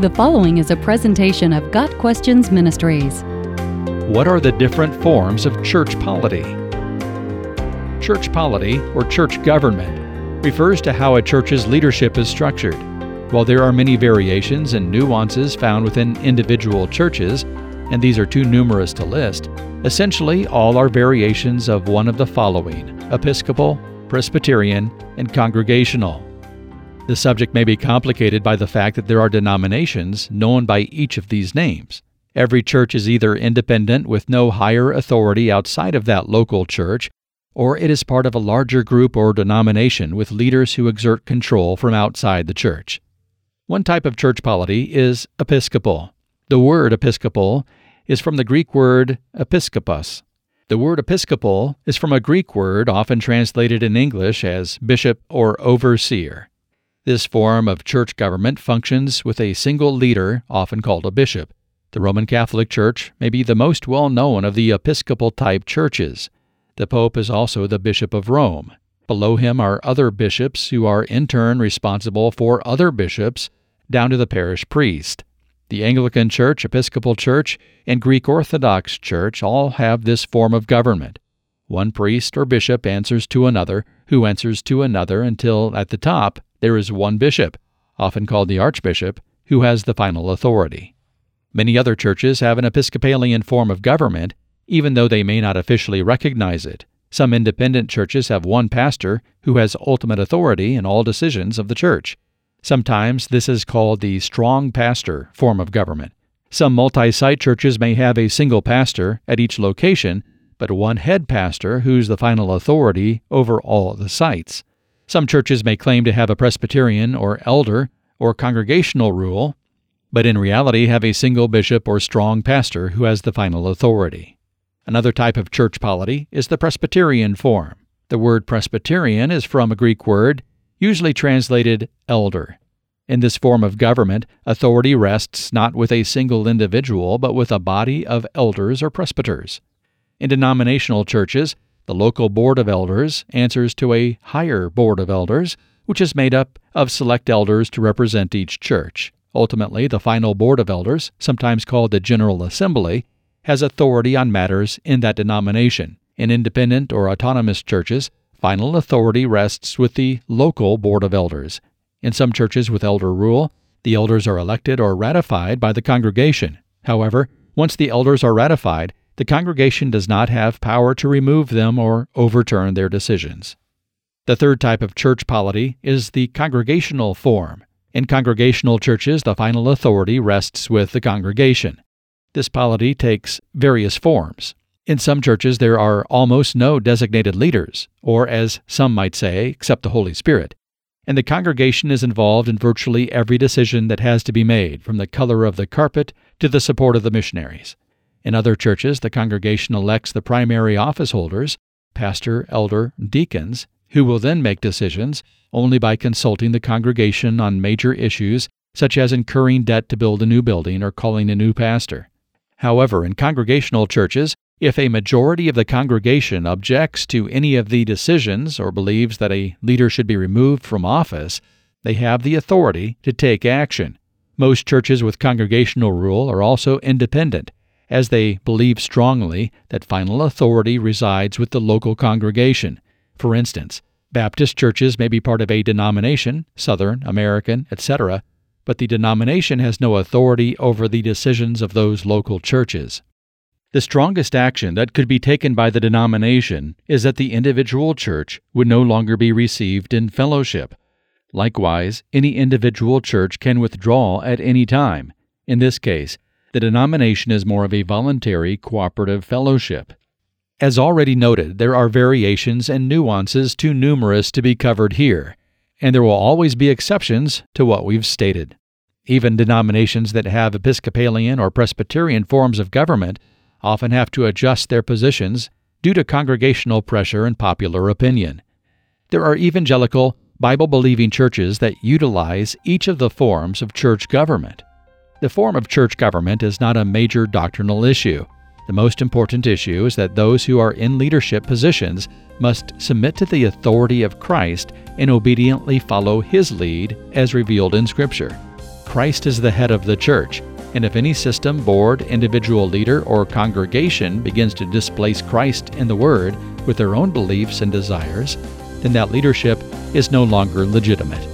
The following is a presentation of Got Questions Ministries. What are the different forms of church polity? Church polity, or church government, refers to how a church's leadership is structured. While there are many variations and nuances found within individual churches, and these are too numerous to list, essentially all are variations of one of the following Episcopal, Presbyterian, and Congregational. The subject may be complicated by the fact that there are denominations known by each of these names. Every church is either independent with no higher authority outside of that local church, or it is part of a larger group or denomination with leaders who exert control from outside the church. One type of church polity is episcopal. The word episcopal is from the Greek word episkopos. The word episcopal is from a Greek word often translated in English as bishop or overseer. This form of church government functions with a single leader, often called a bishop. The Roman Catholic Church may be the most well known of the episcopal type churches. The Pope is also the Bishop of Rome. Below him are other bishops who are in turn responsible for other bishops, down to the parish priest. The Anglican Church, Episcopal Church, and Greek Orthodox Church all have this form of government. One priest or bishop answers to another, who answers to another until, at the top, there is one bishop, often called the archbishop, who has the final authority. Many other churches have an Episcopalian form of government, even though they may not officially recognize it. Some independent churches have one pastor who has ultimate authority in all decisions of the church. Sometimes this is called the strong pastor form of government. Some multi site churches may have a single pastor at each location, but one head pastor who's the final authority over all the sites. Some churches may claim to have a Presbyterian or elder or congregational rule, but in reality have a single bishop or strong pastor who has the final authority. Another type of church polity is the Presbyterian form. The word Presbyterian is from a Greek word, usually translated elder. In this form of government, authority rests not with a single individual, but with a body of elders or presbyters. In denominational churches, the local Board of Elders answers to a higher Board of Elders, which is made up of select elders to represent each church. Ultimately, the final Board of Elders, sometimes called the General Assembly, has authority on matters in that denomination. In independent or autonomous churches, final authority rests with the local Board of Elders. In some churches with elder rule, the elders are elected or ratified by the congregation. However, once the elders are ratified, the congregation does not have power to remove them or overturn their decisions. The third type of church polity is the congregational form. In congregational churches, the final authority rests with the congregation. This polity takes various forms. In some churches, there are almost no designated leaders, or as some might say, except the Holy Spirit, and the congregation is involved in virtually every decision that has to be made, from the color of the carpet to the support of the missionaries. In other churches, the congregation elects the primary office holders, pastor, elder, deacons, who will then make decisions only by consulting the congregation on major issues such as incurring debt to build a new building or calling a new pastor. However, in congregational churches, if a majority of the congregation objects to any of the decisions or believes that a leader should be removed from office, they have the authority to take action. Most churches with congregational rule are also independent as they believe strongly that final authority resides with the local congregation. For instance, Baptist churches may be part of a denomination, Southern, American, etc., but the denomination has no authority over the decisions of those local churches. The strongest action that could be taken by the denomination is that the individual church would no longer be received in fellowship. Likewise, any individual church can withdraw at any time. In this case, the denomination is more of a voluntary cooperative fellowship. As already noted, there are variations and nuances too numerous to be covered here, and there will always be exceptions to what we've stated. Even denominations that have Episcopalian or Presbyterian forms of government often have to adjust their positions due to congregational pressure and popular opinion. There are evangelical, Bible believing churches that utilize each of the forms of church government. The form of church government is not a major doctrinal issue. The most important issue is that those who are in leadership positions must submit to the authority of Christ and obediently follow his lead as revealed in Scripture. Christ is the head of the church, and if any system, board, individual leader, or congregation begins to displace Christ and the Word with their own beliefs and desires, then that leadership is no longer legitimate.